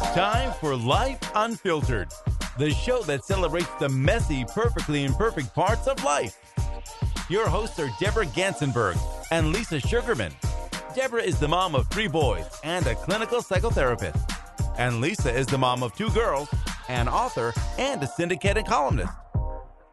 It's time for Life Unfiltered, the show that celebrates the messy, perfectly imperfect parts of life. Your hosts are Deborah Gansenberg and Lisa Sugarman. Deborah is the mom of three boys and a clinical psychotherapist. And Lisa is the mom of two girls, an author, and a syndicated columnist.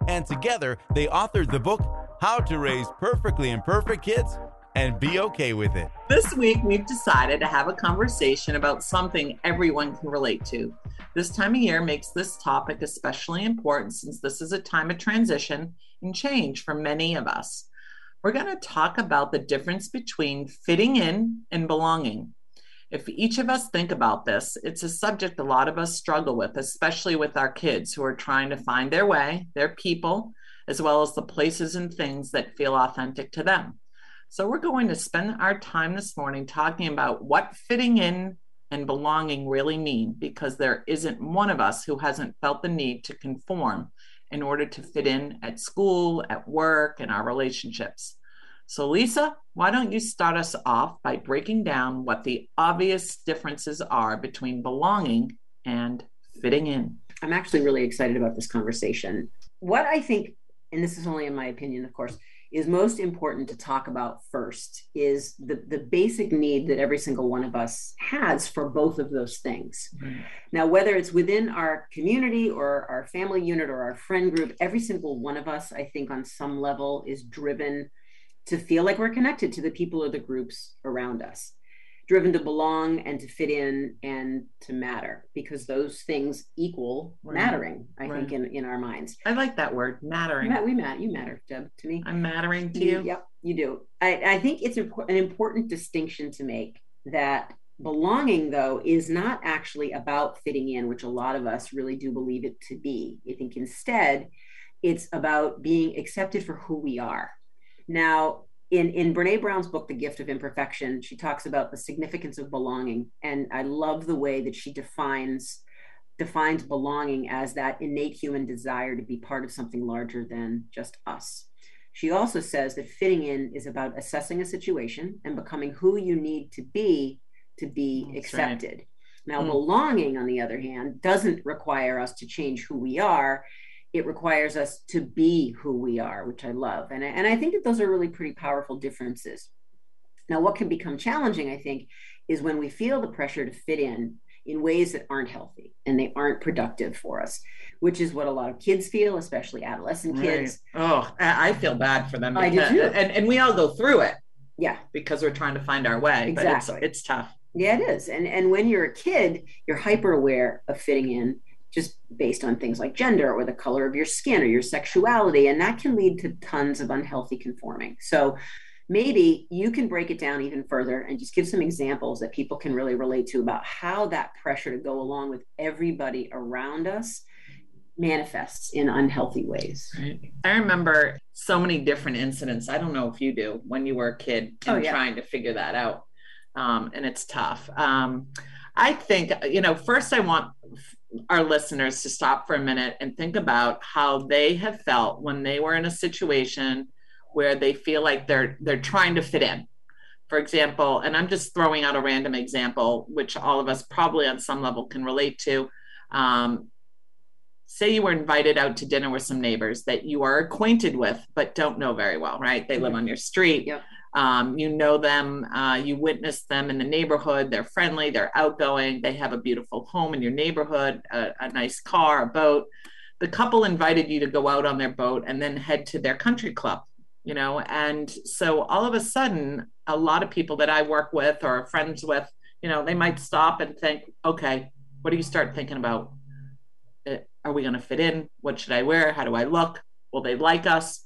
And together, they authored the book, How to Raise Perfectly Imperfect Kids and Be Okay with It. This week, we've decided to have a conversation about something everyone can relate to. This time of year makes this topic especially important since this is a time of transition and change for many of us. We're going to talk about the difference between fitting in and belonging. If each of us think about this, it's a subject a lot of us struggle with, especially with our kids who are trying to find their way, their people, as well as the places and things that feel authentic to them. So, we're going to spend our time this morning talking about what fitting in and belonging really mean because there isn't one of us who hasn't felt the need to conform in order to fit in at school, at work, and our relationships. So, Lisa, why don't you start us off by breaking down what the obvious differences are between belonging and fitting in? I'm actually really excited about this conversation. What I think, and this is only in my opinion, of course, is most important to talk about first is the, the basic need that every single one of us has for both of those things. Mm-hmm. Now, whether it's within our community or our family unit or our friend group, every single one of us, I think, on some level is driven to feel like we're connected to the people or the groups around us driven to belong and to fit in and to matter because those things equal right. mattering i right. think in, in our minds. I like that word mattering. We matter you matter deb to me. I'm mattering to you, you. yep you do. I, I think it's an important distinction to make that belonging though is not actually about fitting in which a lot of us really do believe it to be. I think instead it's about being accepted for who we are. Now in in Brene Brown's book, The Gift of Imperfection, she talks about the significance of belonging, and I love the way that she defines defines belonging as that innate human desire to be part of something larger than just us. She also says that fitting in is about assessing a situation and becoming who you need to be to be That's accepted. Right. Now, mm. belonging, on the other hand, doesn't require us to change who we are it requires us to be who we are, which I love. And I, and I think that those are really pretty powerful differences. Now, what can become challenging, I think, is when we feel the pressure to fit in in ways that aren't healthy and they aren't productive for us, which is what a lot of kids feel, especially adolescent kids. Right. Oh, I feel bad for them. I do too. And, and we all go through it. Yeah. Because we're trying to find our way. Exactly. It's, it's tough. Yeah, it is. And and when you're a kid, you're hyper aware of fitting in just based on things like gender or the color of your skin or your sexuality. And that can lead to tons of unhealthy conforming. So maybe you can break it down even further and just give some examples that people can really relate to about how that pressure to go along with everybody around us manifests in unhealthy ways. I remember so many different incidents. I don't know if you do when you were a kid and oh, yeah. trying to figure that out. Um, and it's tough. Um, I think, you know, first I want our listeners to stop for a minute and think about how they have felt when they were in a situation where they feel like they're they're trying to fit in. For example and i'm just throwing out a random example which all of us probably on some level can relate to. Um, say you were invited out to dinner with some neighbors that you are acquainted with but don't know very well right? They live on your street. Yep. Um, you know them, uh, you witness them in the neighborhood. They're friendly, they're outgoing, they have a beautiful home in your neighborhood, a, a nice car, a boat. The couple invited you to go out on their boat and then head to their country club, you know. And so all of a sudden, a lot of people that I work with or are friends with, you know, they might stop and think, okay, what do you start thinking about? Uh, are we going to fit in? What should I wear? How do I look? Will they like us?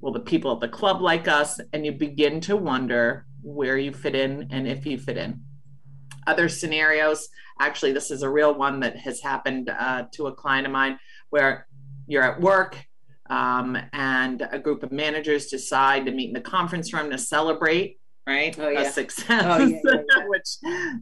Will the people at the club like us? And you begin to wonder where you fit in and if you fit in. Other scenarios, actually, this is a real one that has happened uh, to a client of mine where you're at work um, and a group of managers decide to meet in the conference room to celebrate right oh, yeah. a success oh, yeah, yeah, which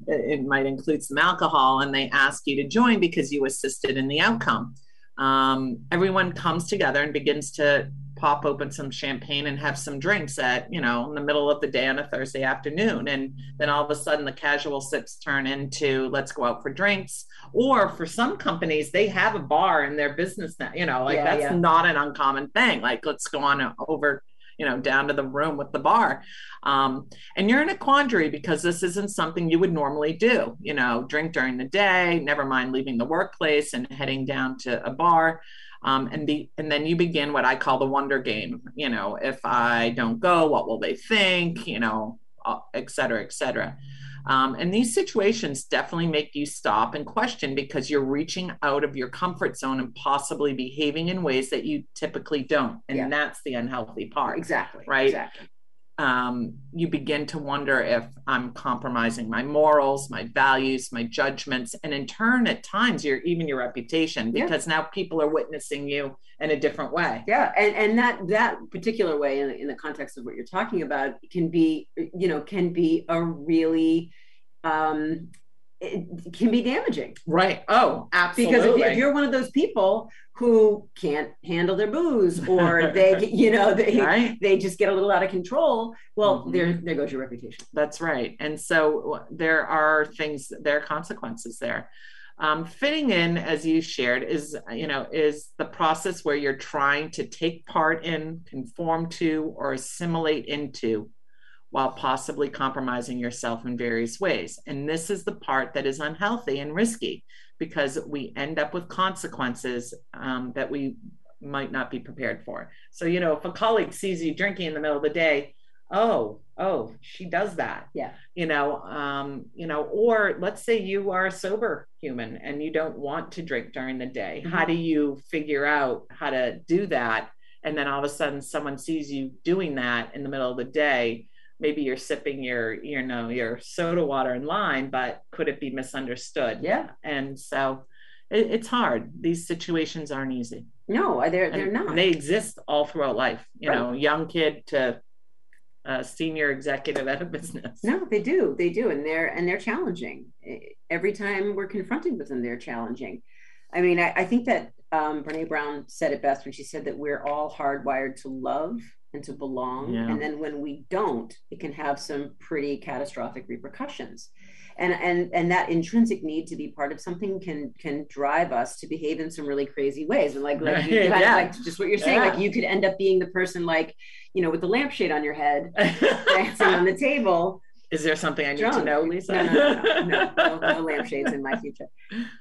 it might include some alcohol and they ask you to join because you assisted in the outcome um, everyone comes together and begins to pop open some champagne and have some drinks at you know in the middle of the day on a thursday afternoon. And then all of a sudden the casual sips turn into let's go out for drinks. Or for some companies they have a bar in their business now you know like yeah, that's yeah. not an uncommon thing. Like let's go on over you know down to the room with the bar. Um, and you're in a quandary because this isn't something you would normally do. You know drink during the day never mind leaving the workplace and heading down to a bar um, and be and then you begin what I call the wonder game. You know, if I don't go, what will they think? You know, uh, et cetera, et cetera. Um, and these situations definitely make you stop and question because you're reaching out of your comfort zone and possibly behaving in ways that you typically don't. And yeah. that's the unhealthy part. Exactly. Right. Exactly um, you begin to wonder if I'm compromising my morals, my values, my judgments, and in turn, at times, your even your reputation, because yeah. now people are witnessing you in a different way. Yeah, and and that that particular way, in, in the context of what you're talking about, can be you know can be a really um, it can be damaging. Right. Oh, absolutely. Because if, if, you're one of those people who can't handle their booze or they, you know, they, right. they just get a little out of control, well, mm-hmm. there, there goes your reputation. That's right. And so there are things, there are consequences there. Um, fitting in, as you shared, is you know is the process where you're trying to take part in, conform to, or assimilate into while possibly compromising yourself in various ways. And this is the part that is unhealthy and risky because we end up with consequences um, that we might not be prepared for. So, you know, if a colleague sees you drinking in the middle of the day, oh, oh, she does that. Yeah. You know, um, you know, or let's say you are a sober human and you don't want to drink during the day. Mm-hmm. How do you figure out how to do that? And then all of a sudden someone sees you doing that in the middle of the day maybe you're sipping your you know your soda water and lime but could it be misunderstood? Yeah. And so it, it's hard. These situations aren't easy. No they're they're not. they exist all throughout life you right. know young kid to a senior executive at a business. No they do they do and they're and they're challenging. Every time we're confronted with them they're challenging. I mean i, I think that um, brene brown said it best when she said that we're all hardwired to love and to belong. Yeah. And then when we don't, it can have some pretty catastrophic repercussions. And, and and that intrinsic need to be part of something can can drive us to behave in some really crazy ways and like like, you, yeah. like just what you're saying yeah. like you could end up being the person like you know with the lampshade on your head dancing on the table is there something I need Drunk. to know, Lisa? No, no, no, no, no, no, no lampshades in my future.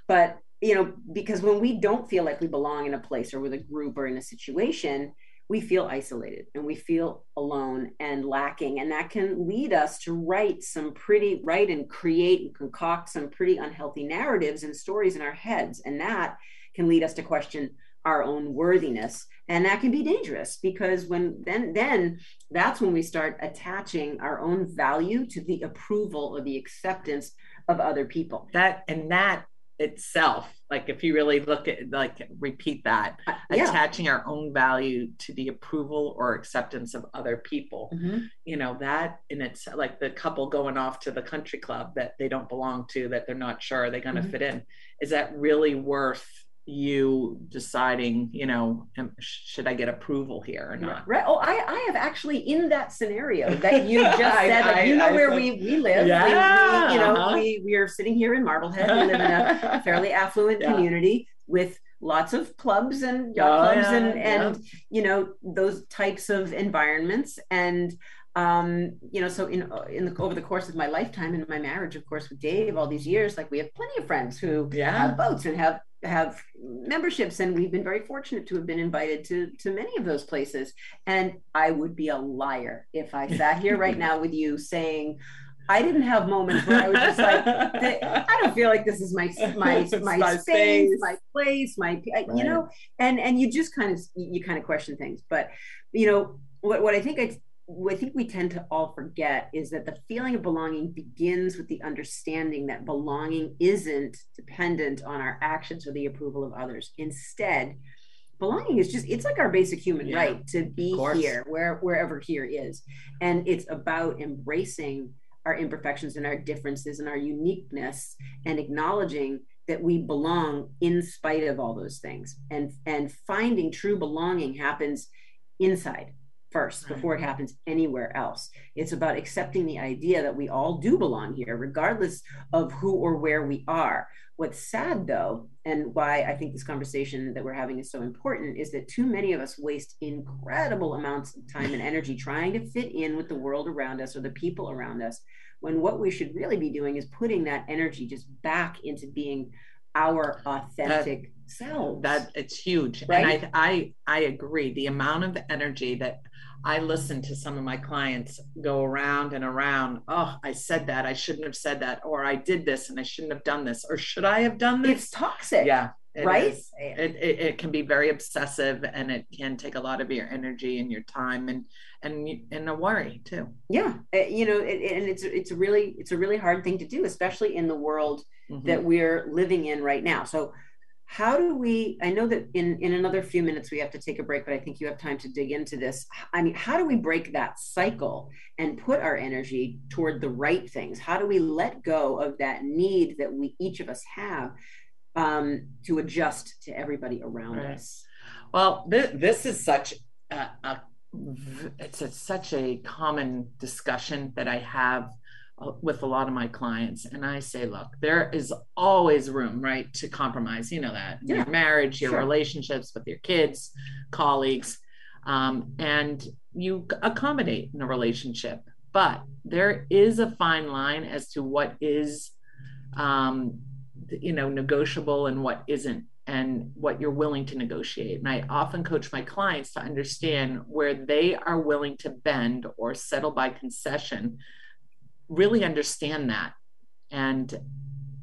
But you know, because when we don't feel like we belong in a place or with a group or in a situation, we feel isolated and we feel alone and lacking. And that can lead us to write some pretty, write and create and concoct some pretty unhealthy narratives and stories in our heads. And that can lead us to question our own worthiness and that can be dangerous because when then then that's when we start attaching our own value to the approval or the acceptance of other people that and that itself like if you really look at like repeat that yeah. attaching our own value to the approval or acceptance of other people mm-hmm. you know that and it's like the couple going off to the country club that they don't belong to that they're not sure are they're going to mm-hmm. fit in is that really worth you deciding, you know, should I get approval here or not? Right. Oh, I, I have actually in that scenario that you just said, I, like, you know I, where I, we, we live. Yeah, we, we, you know, uh-huh. we, we are sitting here in Marblehead. We live in a fairly affluent yeah. community with lots of clubs and yacht oh, clubs yeah, and, and, yeah. you know, those types of environments. And, um, you know, so in, in the, over the course of my lifetime and my marriage, of course, with Dave, all these years, like we have plenty of friends who yeah. have boats and have have memberships and we've been very fortunate to have been invited to to many of those places and i would be a liar if i sat here right now with you saying I didn't have moments where I was just like, I don't feel like this is my my my, my space, space, my place, my right. you know, and and you just kind of you kind of question things. But you know what what I think I I think we tend to all forget is that the feeling of belonging begins with the understanding that belonging isn't dependent on our actions or the approval of others. Instead, belonging is just it's like our basic human yeah, right to be here where wherever here is. And it's about embracing our imperfections and our differences and our uniqueness and acknowledging that we belong in spite of all those things. And and finding true belonging happens inside first before it happens anywhere else. It's about accepting the idea that we all do belong here, regardless of who or where we are. What's sad, though, and why I think this conversation that we're having is so important, is that too many of us waste incredible amounts of time and energy trying to fit in with the world around us or the people around us, when what we should really be doing is putting that energy just back into being our authentic that, selves. That it's huge, right? and I I I agree. The amount of energy that I listen to some of my clients go around and around. Oh, I said that. I shouldn't have said that. Or I did this and I shouldn't have done this. Or should I have done this? It's toxic. Yeah. It right? It, it, it, can be very obsessive and it can take a lot of your energy and your time and and and a worry too. Yeah, uh, you know, it, and it's it's a really it's a really hard thing to do, especially in the world mm-hmm. that we're living in right now. So how do we i know that in in another few minutes we have to take a break but i think you have time to dig into this i mean how do we break that cycle and put our energy toward the right things how do we let go of that need that we each of us have um, to adjust to everybody around right. us well th- this is such a, a it's a, such a common discussion that i have uh, with a lot of my clients and i say look there is always room right to compromise you know that yeah. your marriage your sure. relationships with your kids colleagues um, and you accommodate in a relationship but there is a fine line as to what is um, you know negotiable and what isn't and what you're willing to negotiate. And I often coach my clients to understand where they are willing to bend or settle by concession really understand that and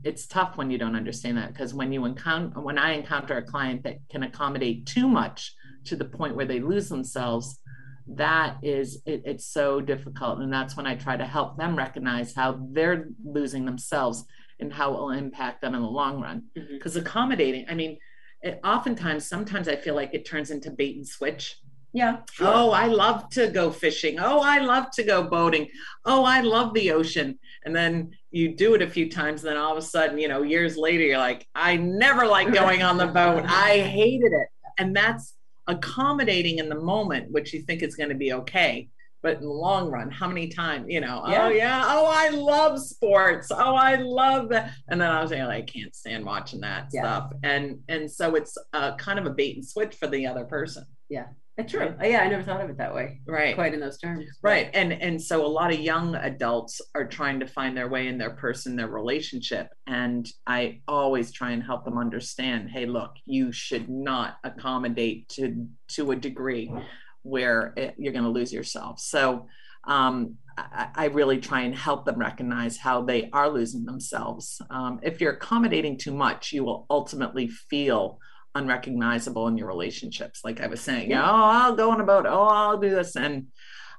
it's tough when you don't understand that because when you encounter when i encounter a client that can accommodate too much to the point where they lose themselves that is it, it's so difficult and that's when i try to help them recognize how they're losing themselves and how it will impact them in the long run because mm-hmm. accommodating i mean it, oftentimes sometimes i feel like it turns into bait and switch yeah. Sure. Oh, I love to go fishing. Oh, I love to go boating. Oh, I love the ocean. And then you do it a few times, and then all of a sudden, you know, years later, you're like, I never liked going on the boat. I hated it. And that's accommodating in the moment, which you think is going to be okay. But in the long run, how many times, you know, oh, yeah. oh yeah, oh I love sports. Oh, I love that. And then I was like, I can't stand watching that yeah. stuff. And and so it's a, kind of a bait and switch for the other person. Yeah. That's true. Right? Oh, yeah, I never thought of it that way. Right. Quite in those terms. Right. And and so a lot of young adults are trying to find their way in their person, their relationship. And I always try and help them understand, hey, look, you should not accommodate to to a degree where it, you're going to lose yourself. So um, I, I, really try and help them recognize how they are losing themselves. Um, if you're accommodating too much, you will ultimately feel unrecognizable in your relationships. Like I was saying, yeah. oh, I'll go on a boat. Oh, I'll do this. And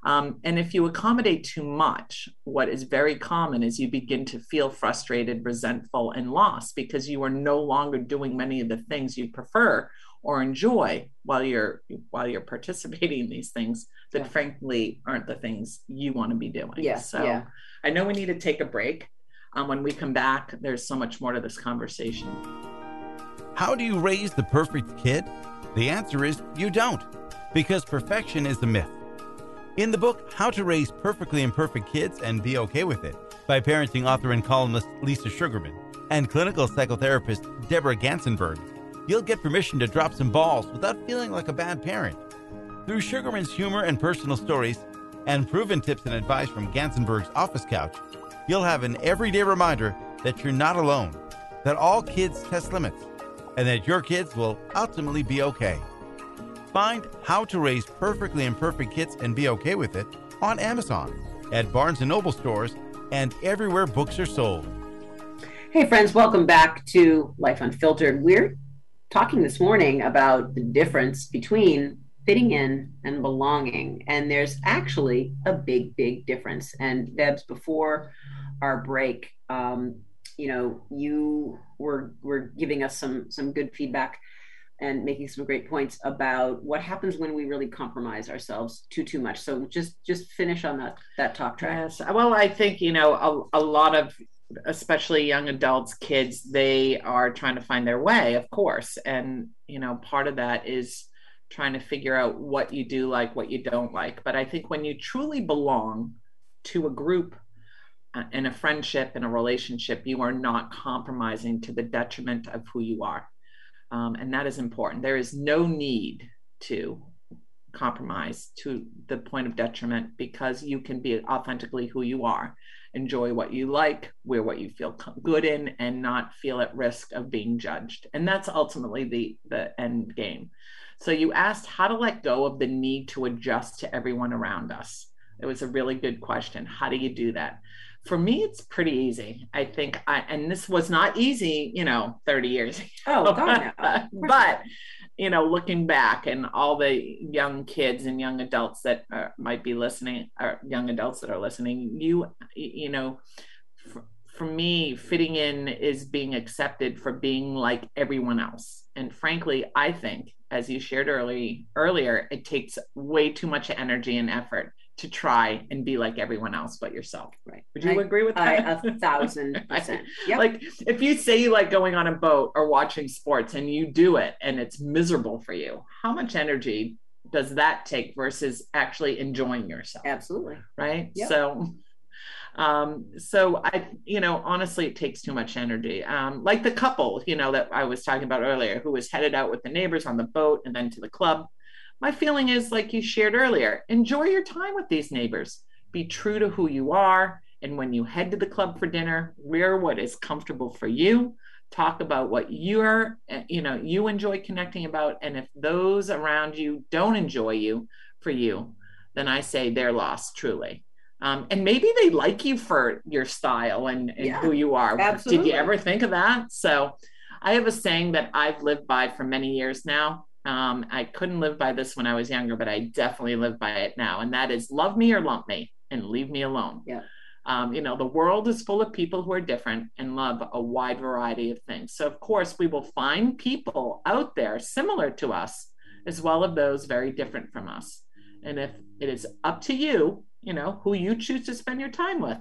um, and if you accommodate too much, what is very common is you begin to feel frustrated, resentful, and lost because you are no longer doing many of the things you prefer or enjoy while you're while you're participating in these things that yeah. frankly aren't the things you want to be doing. Yeah. So yeah. I know we need to take a break. Um, when we come back, there's so much more to this conversation. How do you raise the perfect kid? The answer is you don't, because perfection is a myth. In the book, How to Raise Perfectly Imperfect Kids and Be Okay with It, by parenting author and columnist Lisa Sugarman and clinical psychotherapist Deborah Gansenberg, you'll get permission to drop some balls without feeling like a bad parent. Through Sugarman's humor and personal stories, and proven tips and advice from Gansenberg's office couch, you'll have an everyday reminder that you're not alone, that all kids test limits and that your kids will ultimately be okay. Find How to Raise Perfectly Imperfect Kids and Be Okay with It on Amazon, at Barnes & Noble stores, and everywhere books are sold. Hey friends, welcome back to Life Unfiltered. We're talking this morning about the difference between fitting in and belonging. And there's actually a big, big difference. And Debs, before our break, um, you know you were were giving us some some good feedback and making some great points about what happens when we really compromise ourselves too too much so just just finish on that that talk track yes well i think you know a, a lot of especially young adults kids they are trying to find their way of course and you know part of that is trying to figure out what you do like, what you don't like. But I think when you truly belong to a group uh, in a friendship, in a relationship, you are not compromising to the detriment of who you are. Um, and that is important. There is no need to compromise to the point of detriment because you can be authentically who you are enjoy what you like wear what you feel good in and not feel at risk of being judged. And that's ultimately the the end game. So you asked how to let go of the need to adjust to everyone around us. It was a really good question. How do you do that? For me it's pretty easy. I think i and this was not easy you know 30 years ago. oh god no. but you know, looking back and all the young kids and young adults that are, might be listening, or young adults that are listening, you, you know, for, for me, fitting in is being accepted for being like everyone else. And frankly, I think, as you shared early earlier, it takes way too much energy and effort to try and be like everyone else but yourself. Right. Would you I, agree with that? I, a thousand percent. Yep. Like if you say you like going on a boat or watching sports and you do it and it's miserable for you, how much energy does that take versus actually enjoying yourself? Absolutely. Right. Yep. So um so i you know honestly it takes too much energy um like the couple you know that i was talking about earlier who was headed out with the neighbors on the boat and then to the club my feeling is, like you shared earlier, enjoy your time with these neighbors. Be true to who you are. And when you head to the club for dinner, wear what is comfortable for you. Talk about what you're, you know, you enjoy connecting about. And if those around you don't enjoy you for you, then I say they're lost truly. Um, and maybe they like you for your style and, and yeah, who you are. Absolutely. Did you ever think of that? So I have a saying that I've lived by for many years now. Um, I couldn't live by this when I was younger, but I definitely live by it now. And that is love me or lump me and leave me alone. Yeah. Um, you know, the world is full of people who are different and love a wide variety of things. So, of course, we will find people out there similar to us, as well as those very different from us. And if it is up to you, you know, who you choose to spend your time with,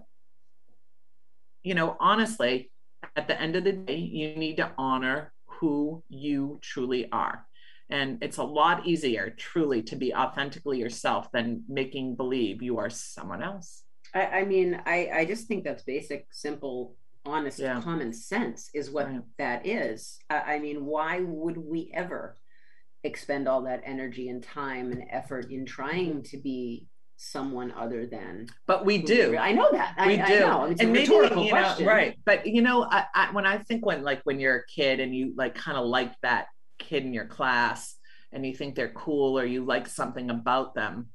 you know, honestly, at the end of the day, you need to honor who you truly are. And it's a lot easier, truly, to be authentically yourself than making believe you are someone else. I, I mean, I, I just think that's basic, simple, honest, yeah. common sense is what right. that is. I, I mean, why would we ever expend all that energy and time and effort in trying to be someone other than but we do i know that we I, do I know. It's and maybe you know, right but you know I, I, when i think when like when you're a kid and you like kind of like that kid in your class and you think they're cool or you like something about them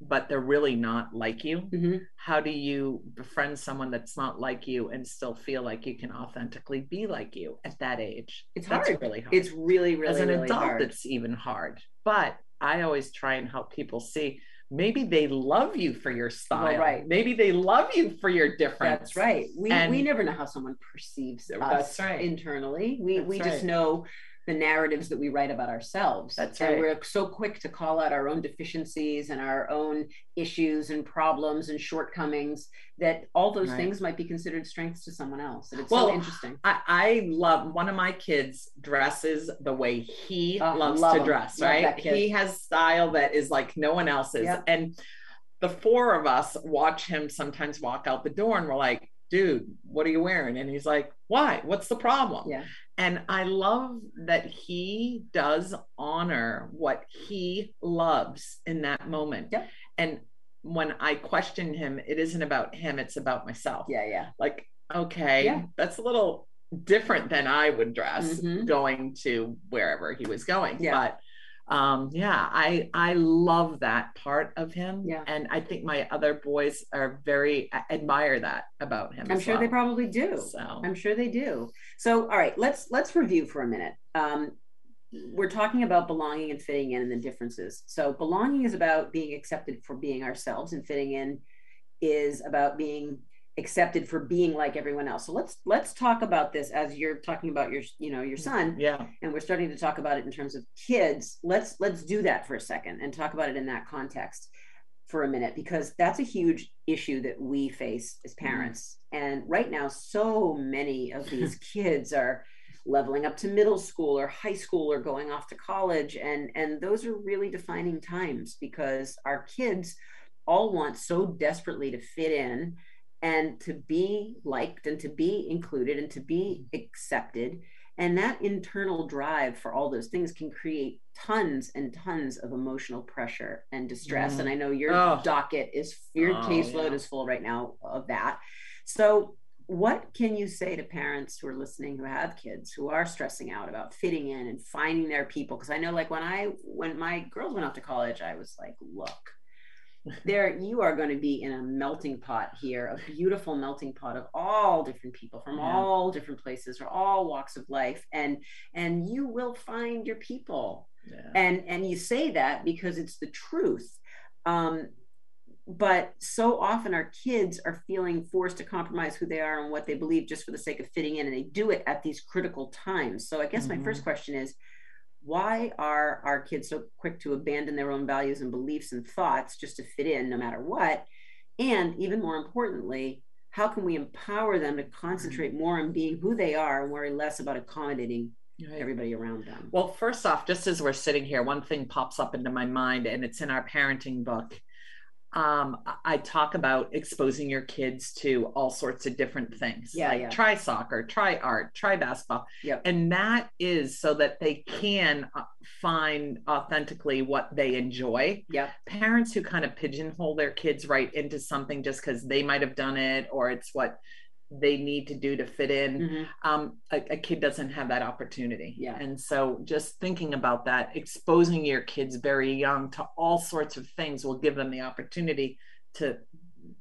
but they're really not like you mm-hmm. how do you befriend someone that's not like you and still feel like you can authentically be like you at that age? It's that's hard. really hard. It's really really as an really adult hard. it's even hard. But i always try and help people see maybe they love you for your style. Well, right. Maybe they love you for your difference. That's right. We, and, we never know how someone perceives us right. internally. We that's we right. just know the narratives that we write about ourselves. That's and we're so quick to call out our own deficiencies and our own issues and problems and shortcomings that all those right. things might be considered strengths to someone else. And it's well, so interesting. I, I, love one of my kids dresses the way he oh, loves to him. dress, love right? He has style that is like no one else's. Yep. And the four of us watch him sometimes walk out the door and we're like, dude, what are you wearing? And he's like, why? What's the problem? Yeah. And I love that he does honor what he loves in that moment. Yep. And when I question him, it isn't about him, it's about myself. Yeah, yeah. Like, okay, yeah. that's a little different than I would dress mm-hmm. going to wherever he was going. Yeah. But um yeah i i love that part of him yeah. and i think my other boys are very admire that about him i'm sure well. they probably do. So. I'm sure they do. So all right let's let's review for a minute. Um we're talking about belonging and fitting in and the differences. So belonging is about being accepted for being ourselves and fitting in is about being accepted for being like everyone else. So let's let's talk about this as you're talking about your you know your son. Yeah. And we're starting to talk about it in terms of kids. Let's let's do that for a second and talk about it in that context for a minute because that's a huge issue that we face as mm-hmm. parents. Mm. And right now so many of these kids are leveling up to middle school or high school or going off to college and and those are really defining times because our kids all want so desperately to fit in and to be liked and to be included and to be accepted and that internal drive for all those things can create tons and tons of emotional pressure and distress mm. and i know your oh. docket is your oh, caseload yeah. is full right now of that so what can you say to parents who are listening who have kids who are stressing out about fitting in and finding their people because i know like when i when my girls went off to college i was like look there you are going to be in a melting pot here a beautiful melting pot of all different people from yeah. all different places or all walks of life and and you will find your people yeah. and and you say that because it's the truth um but so often our kids are feeling forced to compromise who they are and what they believe just for the sake of fitting in and they do it at these critical times so i guess mm-hmm. my first question is why are our kids so quick to abandon their own values and beliefs and thoughts just to fit in no matter what? And even more importantly how can we empower them to concentrate more on being who they are and worry less about accommodating right. everybody around them? Well first off just as we're sitting here one thing pops up into my mind and it's in our parenting book um, I talk about exposing your kids to all sorts of different things. Yeah, like yeah. try soccer, try art, try basketball. Yep. And that is so that they can uh, find authentically what they enjoy. Yeah. Parents who kind of pigeonhole their kids right into something just because they might have done it or it's what they need to do to fit in mm-hmm. um, a, a, kid doesn't have that opportunity yeah and so just thinking about that exposing your kids very young to all sorts of things will give them the opportunity to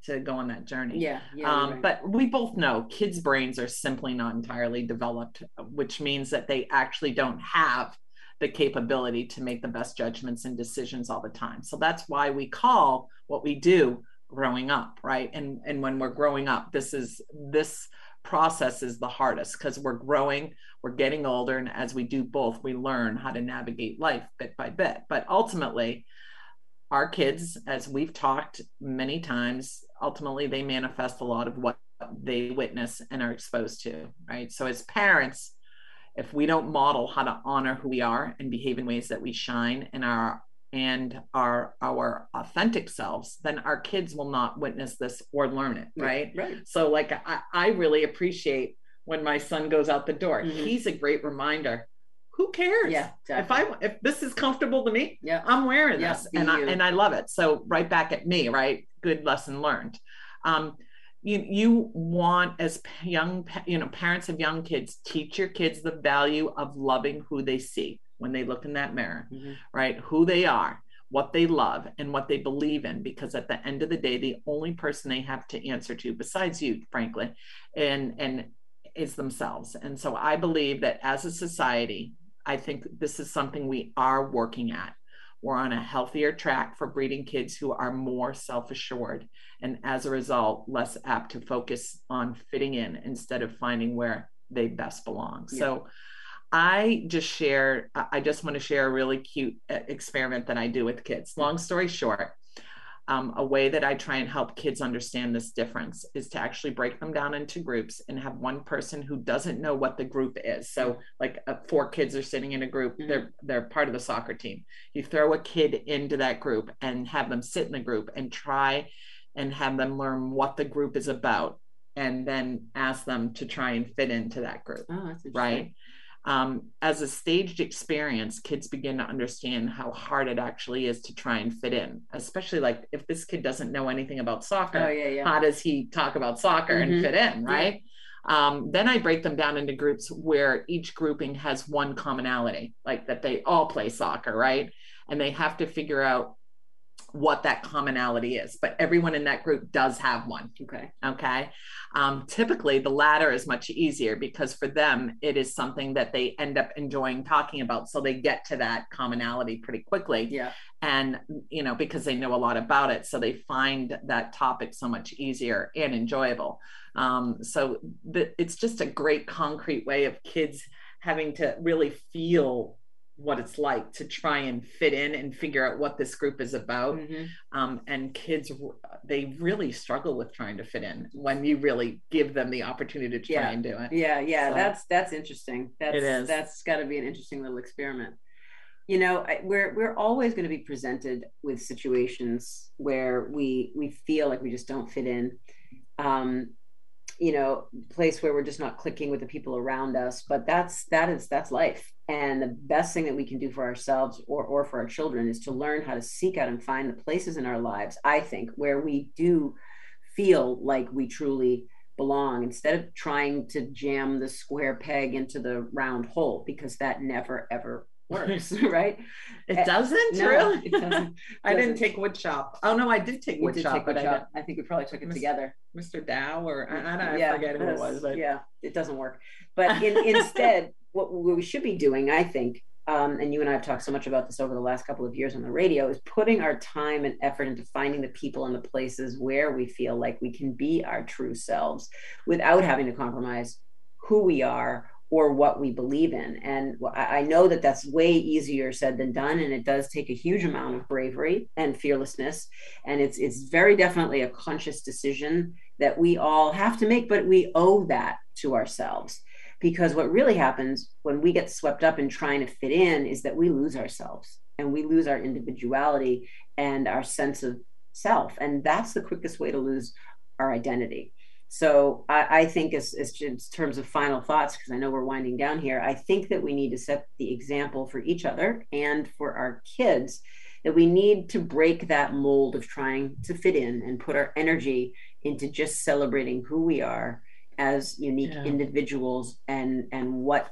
to go on that journey yeah, yeah um, right. but we both know kids brains are simply not entirely developed which means that they actually don't have the capability to make the best judgments and decisions all the time so that's why we call what we do growing up right? And and when we're growing up this is this process is the hardest because we're growing we're getting older and as we do both we learn how to navigate life bit by bit. But ultimately our kids as we've talked many times ultimately they manifest a lot of what they witness and are exposed to right? So as parents if we don't model how to honor who we are and behave in ways that we shine in our and our our authentic selves then our kids will not witness this or learn it right? right. So like i, I really appreciate when my son goes out the door. Mm-hmm. he's a great reminder. Who cares? Yeah exactly. if i if this is comfortable to me yeah. I'm wearing yeah, this and i and i love it. So right back at me right? Good lesson learned. Um you you want as young you know parents of young kids teach your kids the value of loving who they see when they look in that mirror, mm-hmm. right? Who they are, what they love, and what they believe in. Because at the end of the day, the only person they have to answer to, besides you, frankly, and and is themselves. And so I believe that as a society, I think this is something we are working at. We're on a healthier track for breeding kids who are more self assured and as a result, less apt to focus on fitting in instead of finding where they best belong. Yeah. So I just share, I just want to share a really cute uh, experiment that I do with kids. Long story short, um, a way that I try and help kids understand this difference is to actually break them down into groups and have one person who doesn't know what the group is. So, like uh, four kids are sitting in a group, mm-hmm. they're they're part of the soccer team. You throw a kid into that group and have them sit in the group and try and have them learn what the group is about, and then ask them to try and fit into that group. Oh, right um, as a staged experience, kids begin to understand how hard it actually is to try and fit in. Especially like if this kid doesn't know anything about soccer, oh, yeah, yeah. how does he talk about soccer mm-hmm. and fit in, right? Yeah. Um, then I break them down into groups where each grouping has one commonality, like that they all play soccer, right? And they have to figure out what that commonality is, but everyone in that group does have one. Okay. Okay. Um, typically, the latter is much easier because for them, it is something that they end up enjoying talking about. So they get to that commonality pretty quickly. Yeah. And, you know, because they know a lot about it. So they find that topic so much easier and enjoyable. Um, so the, it's just a great concrete way of kids having to really feel what it's like to try and fit in and figure out what this group is about. Mhm. Um, and kids, they really struggle with trying to fit in when you really give them the opportunity to try Yeah. and do it. Yeah, yeah, So- that's that's interesting. That's It is. that's got to be an interesting little experiment. You know, I, we're we're always going to be presented with situations where we we feel like we just don't fit in. Um, you know, place where we're just not clicking with the people around us. But that's that is that's life. And the best thing that we can do for ourselves or or for our children is to learn how to seek out and find the places in our lives. I think where we do feel like we truly belong instead of trying to jam the square peg into the round hole because that never ever works right It doesn't No, really. it doesn't. I didn't take wood shop. Oh no, I did take you wood did shop, take but wood I. I think we probably took it Mis- together Mr. Dow or I, I don't yeah, I forget who it was, but yeah it doesn't work but in, instead what, what we should be doing i think um, and you and i have talked so much about this over the last couple of years on the radio is putting our time and effort into finding the people and the places where we feel like we can be our true selves without having to compromise who we are or what we believe in. And I know that that's way easier said than done and it does take a huge amount of bravery and fearlessness. And it's it's very definitely a conscious decision that we all have to make but we owe that to ourselves. Because what really happens when we get swept up in trying to fit in is that we lose ourselves and we lose our individuality and our sense of self. And that's the quickest way to lose our identity so I, I think as, as in terms of final thoughts, because I know we're winding down here, I think that we need to set the example for each other and for our kids that we need to break that mold of trying to fit in and put our energy into just celebrating who we are as unique Yeah. individuals and and what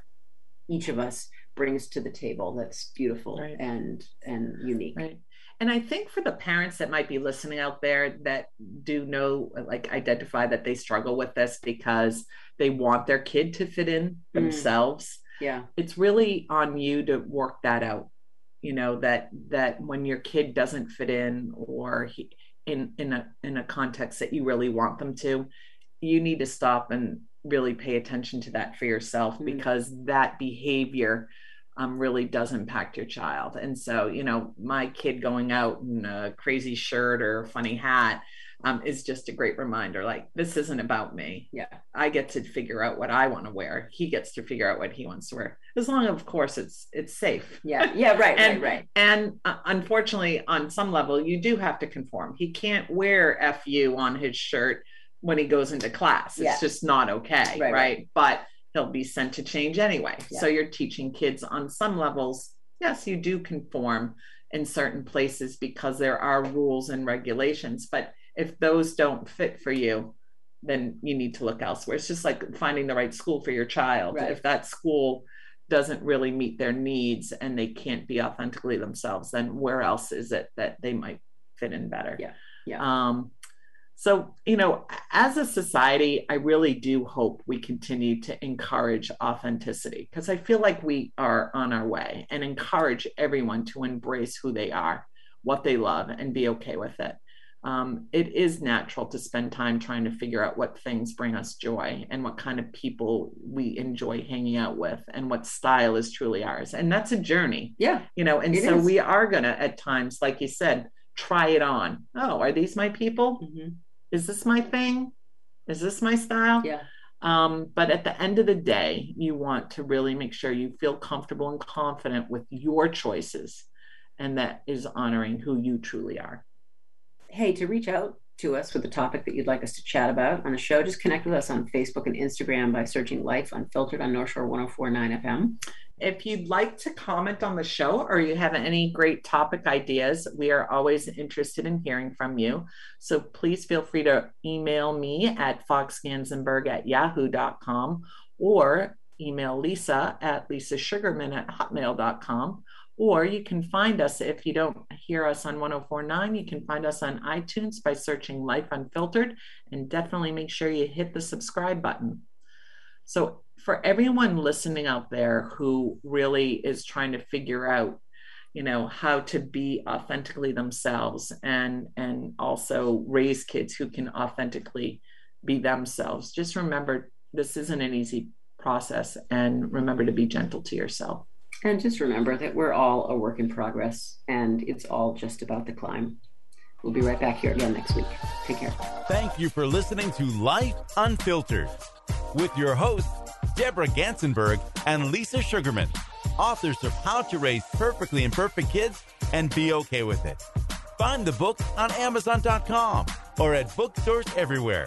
each of us brings to the table that's beautiful Right. and and unique. Right. And I think for the parents that might be listening out there that do know, like, identify that they struggle with this because they want their kid to fit in Mm. themselves, Yeah. it's really on you to work that out. You know that that when your kid doesn't fit in or he, in in a in a context that you really want them to, you need to stop and really pay attention to that for yourself Mhm. because that behavior um, really does impact your child. And so, you know, my kid going out in a crazy shirt or funny hat um, is just a great reminder. Like, this isn't about me. Yeah. I get to figure out what I want to wear. He gets to figure out what he wants to wear, as long of course, it's it's safe. Yeah. Yeah. Right. And- right. Right. And uh, unfortunately, on some level, you do have to conform. He can't wear "fu" on his shirt when he goes into class. It's Yeah. just not okay, Right, right, right. But he'll be sent to change anyway. Yeah. So you're teaching kids on some levels. Yes, you do conform in certain places because there are rules and regulations. But if those don't fit for you, then you need to look elsewhere. It's just like finding the right school for your child. Right. If that school doesn't really meet their needs and they can't be authentically themselves, then where else is it that they might fit in better? Yeah. Yeah. Um, so, you know, as a society, I really do hope we continue to encourage authenticity because I feel like we are on our way and encourage everyone to embrace who they are, what they love, and be okay with it. Um, it is natural to spend time trying to figure out what things bring us joy and what kind of people we enjoy hanging out with and what style is truly ours. And that's a journey Yeah. you know and so is. we are gonna at times like you said try it on oh are these my people Mhm. Is this my thing is this my style Yeah. um, but at the end of the day you want to really make sure you feel comfortable and confident with your choices and that is honoring who you truly are hey, to reach out to us with a topic that you'd like us to chat about on the show, just connect with us on Facebook and Instagram by searching Life Unfiltered on North Shore 1049 FM. If you'd like to comment on the show or you have any great topic ideas, we are always interested in hearing from you. So please feel free to email me at foxgansenberg at yahoo.com or email Lisa at lisasugarman at hotmail.com. Or you can find us if you don't hear us on 1049, you can find us on iTunes by searching Life Unfiltered and definitely make sure you hit the subscribe button. So, for everyone listening out there who really is trying to figure out, you know, how to be authentically themselves and and also raise kids who can authentically be themselves, just remember this isn't an easy process and remember to be gentle to yourself. And just remember that we're all a work in progress and it's all just about the climb. We'll be right back here again next week. Take care. Thank you for listening to Life Unfiltered with your hosts, Deborah Gansenberg and Lisa Sugarman, authors of How to Raise Perfectly Imperfect Kids and Be Okay with It. Find the book on Amazon.com or at bookstores everywhere.